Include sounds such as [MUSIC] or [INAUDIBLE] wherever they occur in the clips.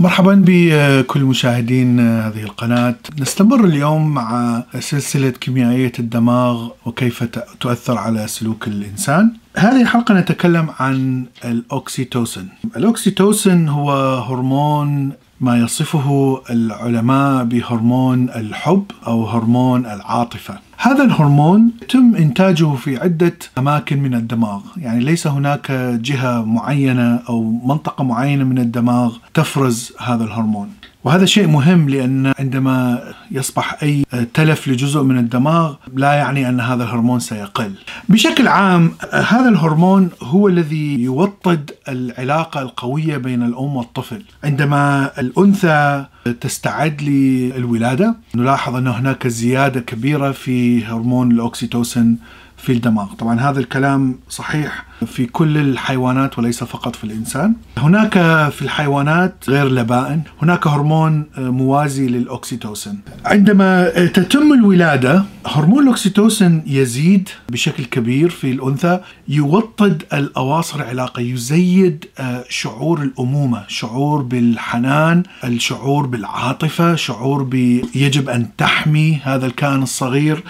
مرحبا بكل مشاهدين هذه القناة. نستمر اليوم مع سلسلة كيميائية الدماغ وكيف تؤثر على سلوك الإنسان. هذه الحلقة نتكلم عن الأوكسيتوسن الأوكسيتوسن هو هرمون ما يصفه العلماء بهرمون الحب أو هرمون العاطفة. هذا الهرمون يتم إنتاجه في عدة أماكن من الدماغ. يعني ليس هناك جهة معينة أو منطقة معينة من الدماغ تفرز هذا الهرمون. وهذا شيء مهم لأن عندما يصبح أي تلف لجزء من الدماغ لا يعني أن هذا الهرمون سيقل. بشكل عام هذا الهرمون هو الذي يوطد العلاقة القوية بين الأم والطفل. عندما الأنثى تستعد للولادة. نلاحظ أن هناك زيادة كبيرة في هرمون الأوكسيتوسن في الدماغ. طبعا هذا الكلام صحيح في كل الحيوانات وليس فقط في الإنسان. هناك في الحيوانات غير لبائن هناك هرمون موازي للأوكسيتوسن عندما تتم الولادة هرمون الأوكسيتوسن يزيد بشكل كبير في الأنثى يوطد الأواصر العلاقة يزيد شعور الأمومة شعور بالحنان الشعور بالعاطفة شعور يجب أن تحمي هذا الكائن الصغير.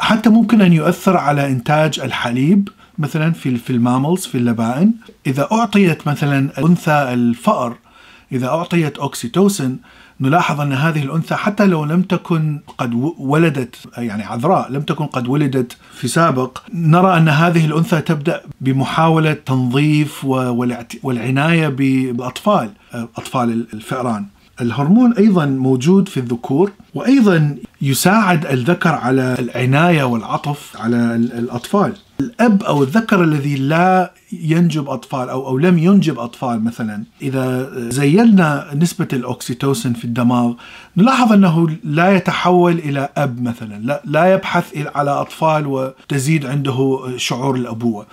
حتى ممكن أن يؤثر على إنتاج الحليب مثلا في في ال mammals في اللبائن إذا أعطيت مثلا انثى الفأر إذا أعطيت اوكسيتوسن نلاحظ أن هذه الأنثى حتى لو لم تكن قد ولدت يعني عذراء لم تكن قد ولدت في سابق نرى أن هذه الأنثى تبدأ بمحاولة تنظيف والعناية بأطفال أطفال الفئران. الهرمون أيضا موجود في الذكور وأيضا يساعد الذكر على العناية والعطف على الأطفال. الأب أو الذكر الذي لا ينجب أطفال أو أو لم ينجب أطفال مثلا. إذا زيلنا نسبة الاوكسيتوسن في الدماغ نلاحظ أنه لا يتحول إلى أب مثلا لا لا يبحث على أطفال وتزيد عنده شعور الأبوة.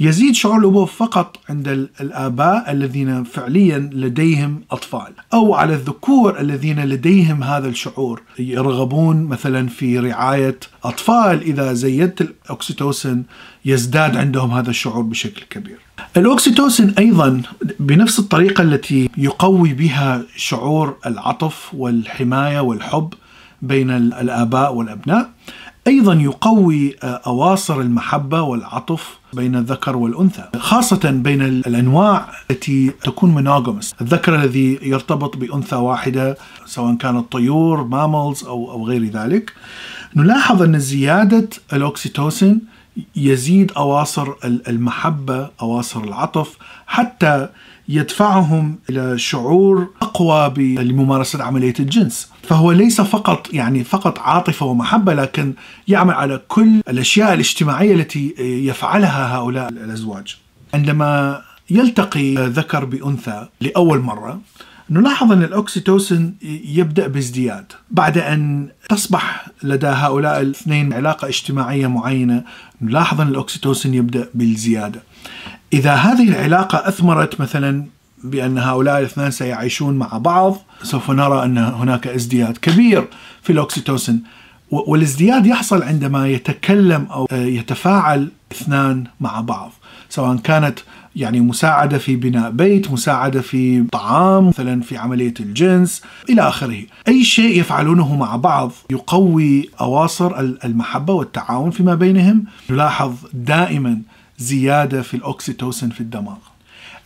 يزيد شعور الأبوة فقط عند الآباء الذين فعليا لديهم أطفال أو على الذكور الذين لديهم هذا الشعور. يرغبون مثلا في رعاية أطفال. إذا زيدت الاوكسيتوسن يزداد عندهم هذا الشعور بشكل كبير. الاوكسيتوسن أيضا بنفس الطريقة التي يقوي بها شعور العطف والحماية والحب بين الآباء والأبناء أيضا يقوي أواصر المحبة والعطف بين الذكر والأنثى، خاصة بين الأنواع التي تكون monogamous، الذكر الذي يرتبط بأنثى واحدة سواء كانت طيور، ماملز أو أو غير ذلك. نلاحظ أن زيادة الأوكسيتوسين يزيد أواصر المحبة، أواصر العطف، حتى يدفعهم إلى شعور أقوى لممارسه عملية الجنس، فهو ليس فقط يعني فقط عاطفة ومحبة لكن يعمل على كل الأشياء الاجتماعية التي يفعلها هؤلاء الأزواج. عندما يلتقي ذكر بأنثى لأول مرة نلاحظ أن الاوكسيتوسن يبدأ بازدياد بعد أن تصبح لدى هؤلاء الاثنين علاقة اجتماعية معينة نلاحظ أن الاوكسيتوسن يبدأ بالزيادة. إذا هذه العلاقة أثمرت مثلا بأن هؤلاء الاثنان سيعيشون مع بعض سوف نرى أن هناك ازدياد كبير في الاوكسيتوسن والازدياد يحصل عندما يتكلم أو يتفاعل اثنان مع بعض سواء كانت يعني مساعدة في بناء بيت، مساعدة في طعام، مثلا في عملية الجنس إلى آخره. أي شيء يفعلونه مع بعض يقوي أواصر المحبة والتعاون فيما بينهم، نلاحظ دائما زيادة في الاوكسيتوسن في الدماغ.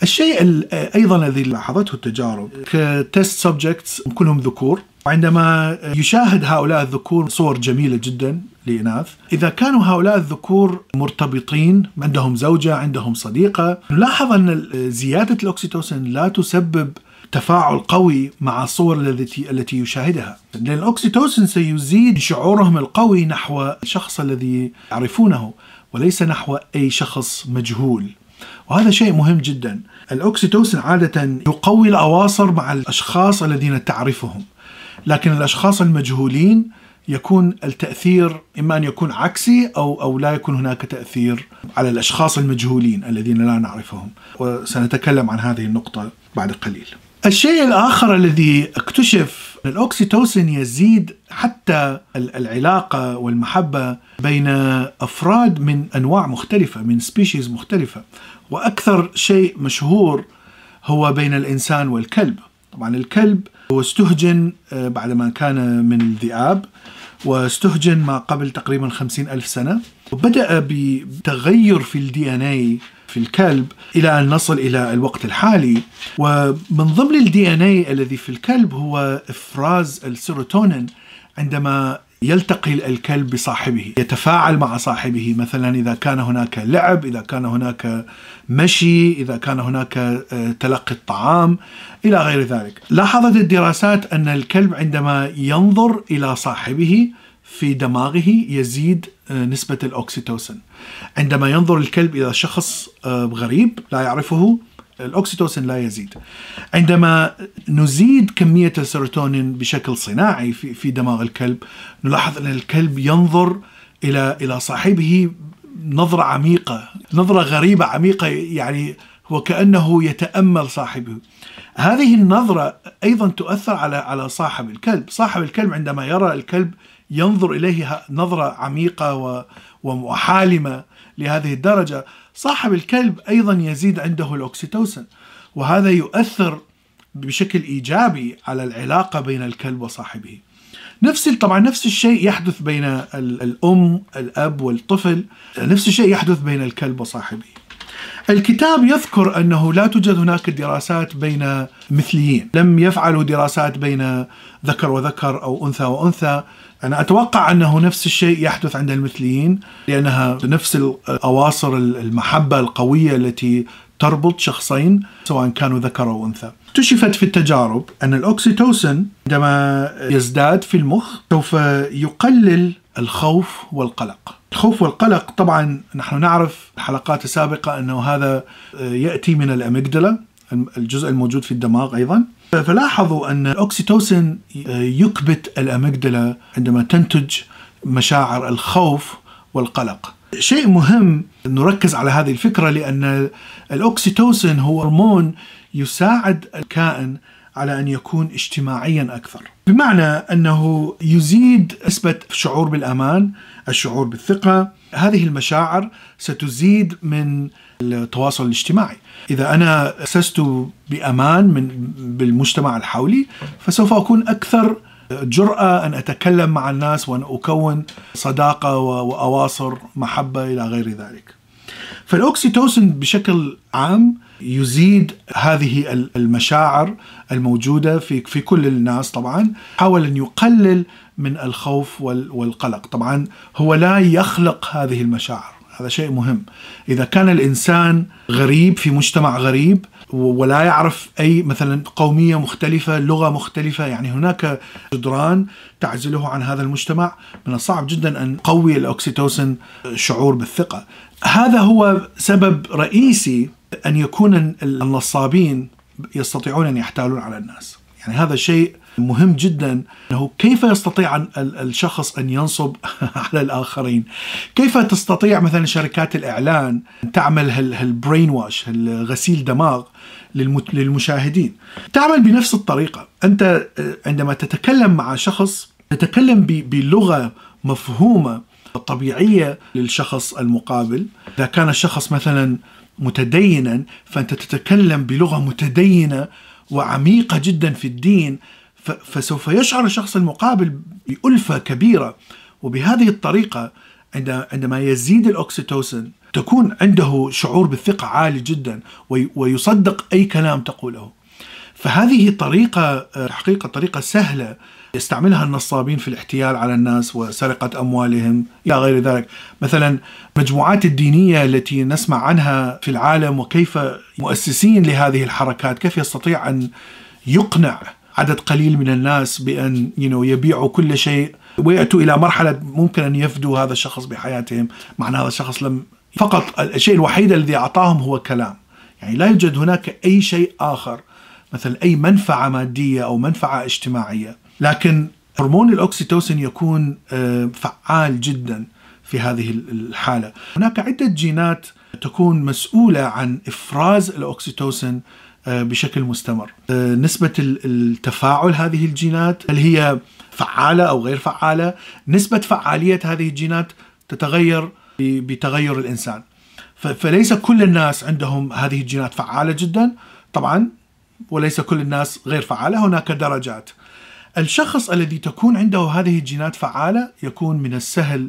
الشيء أيضا الذي لاحظته التجارب ك test subjects كلهم ذكور وعندما يشاهد هؤلاء الذكور صور جميلة جدا لإناث. إذا كانوا هؤلاء الذكور مرتبطين عندهم زوجة عندهم صديقة نلاحظ أن زيادة الأكسيتوسين لا تسبب تفاعل قوي مع الصور التي التي يشاهدها. لأن الأكسيتوسين سيزيد شعورهم القوي نحو الشخص الذي يعرفونه وليس نحو أي شخص مجهول. وهذا شيء مهم جدا. الأكسيتوسين عادة يقوي الأواصر مع الأشخاص الذين تعرفهم. لكن الأشخاص المجهولين يكون التأثير إما أن يكون عكسي أو أو لا يكون هناك تأثير على الأشخاص المجهولين الذين لا نعرفهم. وسنتكلم عن هذه النقطة بعد قليل. الشيء الآخر الذي اكتشف الأوكسيتوسين يزيد حتى العلاقة والمحبة بين أفراد من أنواع مختلفة من species مختلفة. وأكثر شيء مشهور هو بين الإنسان والكلب. طبعا الكلب هو استهجن آه، بعدما كان من الذئاب واستهجن ما قبل تقريبا خمسين ألف سنة. وبدأ بتغير في ال DNA في الكلب إلى أن نصل إلى الوقت الحالي. ومن ضمن ال DNA الذي في الكلب هو إفراز السيروتونين عندما يلتقي الكلب بصاحبه يتفاعل مع صاحبه. مثلا إذا كان هناك لعب إذا كان هناك مشي إذا كان هناك آه، تلقي الطعام إلى غير ذلك. لاحظت الدراسات أن الكلب عندما ينظر إلى صاحبه في دماغه يزيد آه، نسبة الأوكسيتوسن عندما ينظر الكلب إلى شخص آه، غريب لا يعرفه الاوكسيتوسين لا يزيد. عندما نزيد كمية السيروتونين بشكل صناعي في في دماغ الكلب نلاحظ أن الكلب ينظر إلى إلى صاحبه نظرة عميقة نظرة غريبة عميقة يعني هو كأنه يتأمل صاحبه. هذه النظرة أيضا تؤثر على على صاحب الكلب. صاحب الكلب عندما يرى الكلب ينظر إليه نظرة عميقة وحالمه لهذه الدرجة صاحب الكلب أيضا يزيد عنده الاوكسيتوسن وهذا يؤثر بشكل إيجابي على العلاقة بين الكلب وصاحبه. نفس طبعا نفس الشيء يحدث بين الأم، الأب والطفل، نفس الشيء يحدث بين الكلب وصاحبه. الكتاب يذكر أنه لا توجد هناك دراسات بين مثليين، لم يفعلوا دراسات بين ذكر وذكر أو أنثى وأنثى، أنا أتوقع أنه نفس الشيء يحدث عند المثليين لأنها نفس الأواصر المحبة القوية التي تربط شخصين سواء كانوا ذكر أو أنثى. اكتشفت في التجارب أن الأوكسيتوسن عندما يزداد في المخ سوف يقلل الخوف والقلق. الخوف والقلق طبعا نحن نعرف الحلقات السابقة أنه هذا يأتي من الأميجدلا الجزء الموجود في الدماغ أيضا. فلاحظوا أن الأوكسيتوسين يكبت الأميجدلا عندما تنتج مشاعر الخوف والقلق. شيء مهم نركز على هذه الفكرة لأن الأوكسيتوسين هو هرمون يساعد الكائن على أن يكون اجتماعيا أكثر. بمعنى أنه يزيد نسبة الشعور بالأمان الشعور بالثقة. هذه المشاعر ستزيد من التواصل الاجتماعي. إذا أنا أسست بأمان من بالمجتمع الحولي فسوف أكون أكثر جرأة أن أتكلم مع الناس وأن أكون صداقة وأواصر محبة إلى غير ذلك. فالأوكسيتوسن بشكل عام يزيد هذه المشاعر الموجودة في في كل الناس طبعا حاول أن يقلل من الخوف والقلق. طبعا هو لا يخلق هذه المشاعر. هذا شيء مهم. إذا كان الإنسان غريب في مجتمع غريب ولا يعرف أي مثلا قومية مختلفة لغة مختلفة يعني هناك جدران تعزله عن هذا المجتمع من الصعب جدا أن قوي الأكسيتوسن شعور بالثقة. هذا هو سبب رئيسي أن يكون النصابين يستطيعون أن يحتالون على الناس. يعني هذا شيء مهم جدا إنه كيف يستطيع الشخص أن ينصب [LAUGHS] على الآخرين؟ كيف تستطيع مثلا شركات الإعلان أن تعمل هالبرين واش غسيل دماغ للمشاهدين؟ تعمل بنفس الطريقة، أنت عندما تتكلم مع شخص تتكلم بلغة مفهومة طبيعية للشخص المقابل، إذا كان الشخص مثلا متدينا فأنت تتكلم بلغة متدينة وعميقة جدا في الدين فسوف يشعر الشخص المقابل بألفة كبيرة. وبهذه الطريقة عندما يزيد الأكسيتوسن تكون عنده شعور بالثقة عالي جدا ويصدق أي كلام تقوله. فهذه طريقة حقيقة طريقة سهلة يستعملها النصابين في الاحتيال على الناس وسرقة أموالهم إلى غير ذلك. مثلا المجموعات الدينية التي نسمع عنها في العالم وكيف مؤسسين لهذه الحركات كيف يستطيع أن يقنع عدد قليل من الناس بأن you know, يبيعوا كل شيء ويأتوا إلى مرحلة ممكن أن يفدوا هذا الشخص بحياتهم. مع أن هذا الشخص لم فقط الشيء الوحيد الذي أعطاهم هو كلام. يعني لا يوجد هناك أي شيء آخر مثلا أي منفعة مادية أو منفعة اجتماعية. لكن هرمون الأكسيتوسين يكون آه، فعال جدا في هذه الحالة. هناك عدة جينات تكون مسؤولة عن إفراز الأكسيتوسين آه، بشكل مستمر. آه، نسبة التفاعل هذه الجينات هل هي فعالة أو غير فعالة؟ نسبة فعالية هذه الجينات تتغير بتغير الإنسان. فليس كل الناس عندهم هذه الجينات فعالة جدا؟ طبعا وليس كل الناس غير فعالة هناك درجات. الشخص الذي تكون عنده هذه الجينات فعالة يكون من السهل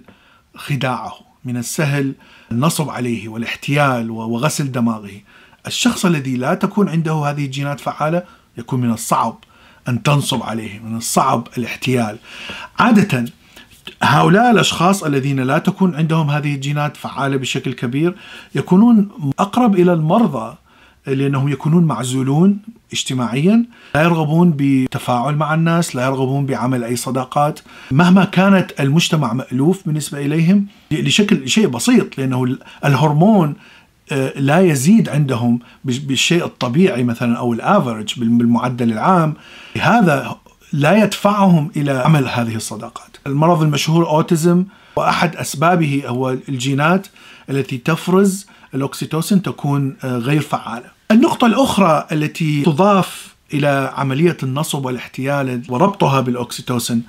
خداعه من السهل النصب عليه والاحتيال وغسل دماغه. الشخص الذي لا تكون عنده هذه الجينات فعالة يكون من الصعب أن تنصب عليه من الصعب الاحتيال. عادة هؤلاء الأشخاص الذين لا تكون عندهم هذه الجينات فعالة بشكل كبير يكونون أقرب إلى المرضى لأنهم يكونون معزولون اجتماعيا لا يرغبون بالتفاعل مع الناس لا يرغبون بعمل أي صداقات. مهما كانت المجتمع مألوف بالنسبة إليهم لشكل شيء بسيط لأنه الهرمون لا يزيد عندهم بالشيء الطبيعي مثلا أو الافرج بالمعدل العام هذا لا يدفعهم إلى عمل هذه الصداقات. المرض المشهور autism وأحد أسبابه هو الجينات التي تفرز الأوكسيتوسين تكون آه، غير فعالة. النقطة الأخرى التي تضاف إلى عملية النصب والاحتيال وربطها بالأوكسيتوسين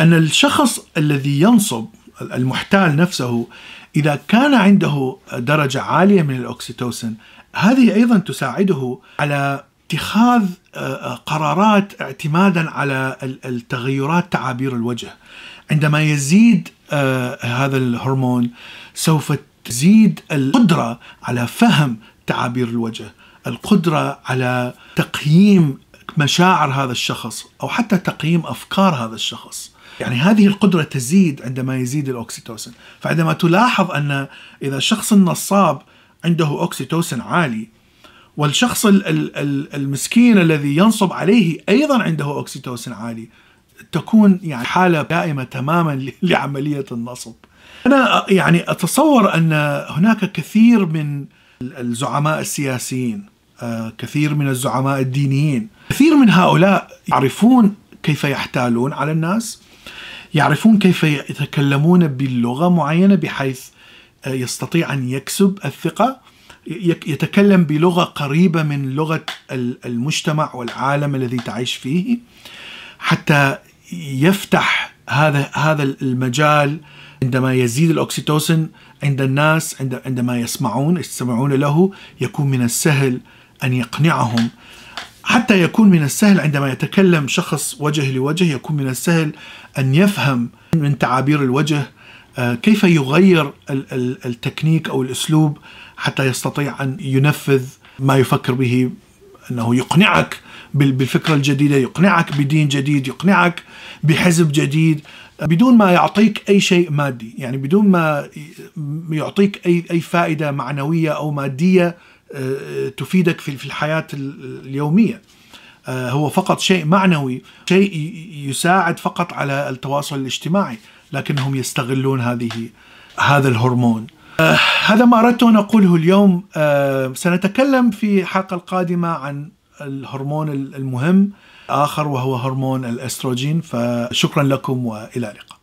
أن الشخص الذي ينصب المحتال نفسه إذا كان عنده درجة عالية من الأوكسيتوسين هذه أيضا تساعده على اتخاذ آه، آه، قرارات اعتمادا على التغيرات تعابير الوجه. عندما يزيد آه، هذا الهرمون سوف تزيد القدرة على فهم تعابير الوجه القدرة على تقييم مشاعر هذا الشخص أو حتى تقييم أفكار هذا الشخص. يعني هذه القدرة تزيد عندما يزيد الأوكسيتوسين فعندما تلاحظ أن إذا الشخص النصاب عنده أوكسيتوسين عالي والشخص المسكين الذي ينصب عليه أيضا عنده أوكسيتوسين عالي تكون يعني حالة دائمة تماما [LAUGHS] لعملية النصب. أنا يعني أتصور أن هناك كثير من الزعماء السياسيين آه، كثير من الزعماء الدينيين كثير من هؤلاء يعرفون كيف يحتالون على الناس يعرفون كيف يتكلمون باللغة معينة بحيث آه، يستطيع أن يكسب الثقة. يتكلم بلغة قريبة من لغة المجتمع والعالم الذي تعيش فيه. حتى يفتح هذا هذا المجال عندما يزيد الاكسيتوسين عند الناس عندما يسمعون يستمعون له يكون من السهل أن يقنعهم حتى يكون من السهل عندما يتكلم شخص وجه لوجه يكون من السهل أن يفهم من تعابير الوجه آه، كيف يغير التكنيك أو الأسلوب حتى يستطيع أن ينفذ ما يفكر به أنه يقنعك بالفكرة الجديدة، يقنعك بدين جديد، يقنعك بحزب جديد بدون ما يعطيك أي شيء مادي، يعني بدون ما يعطيك اي أي فائدة معنوية أو مادية آه، تفيدك في الحياة اليومية. آه، هو فقط شيء معنوي، شيء يساعد فقط على التواصل الاجتماعي، لكنهم يستغلون هذه هذا الهرمون. آه هذا ما أردت أن أقوله اليوم. آه سنتكلم في الحلقة القادمة عن الهرمون المهم آخر وهو هرمون الأستروجين. فشكرا لكم وإلى اللقاء.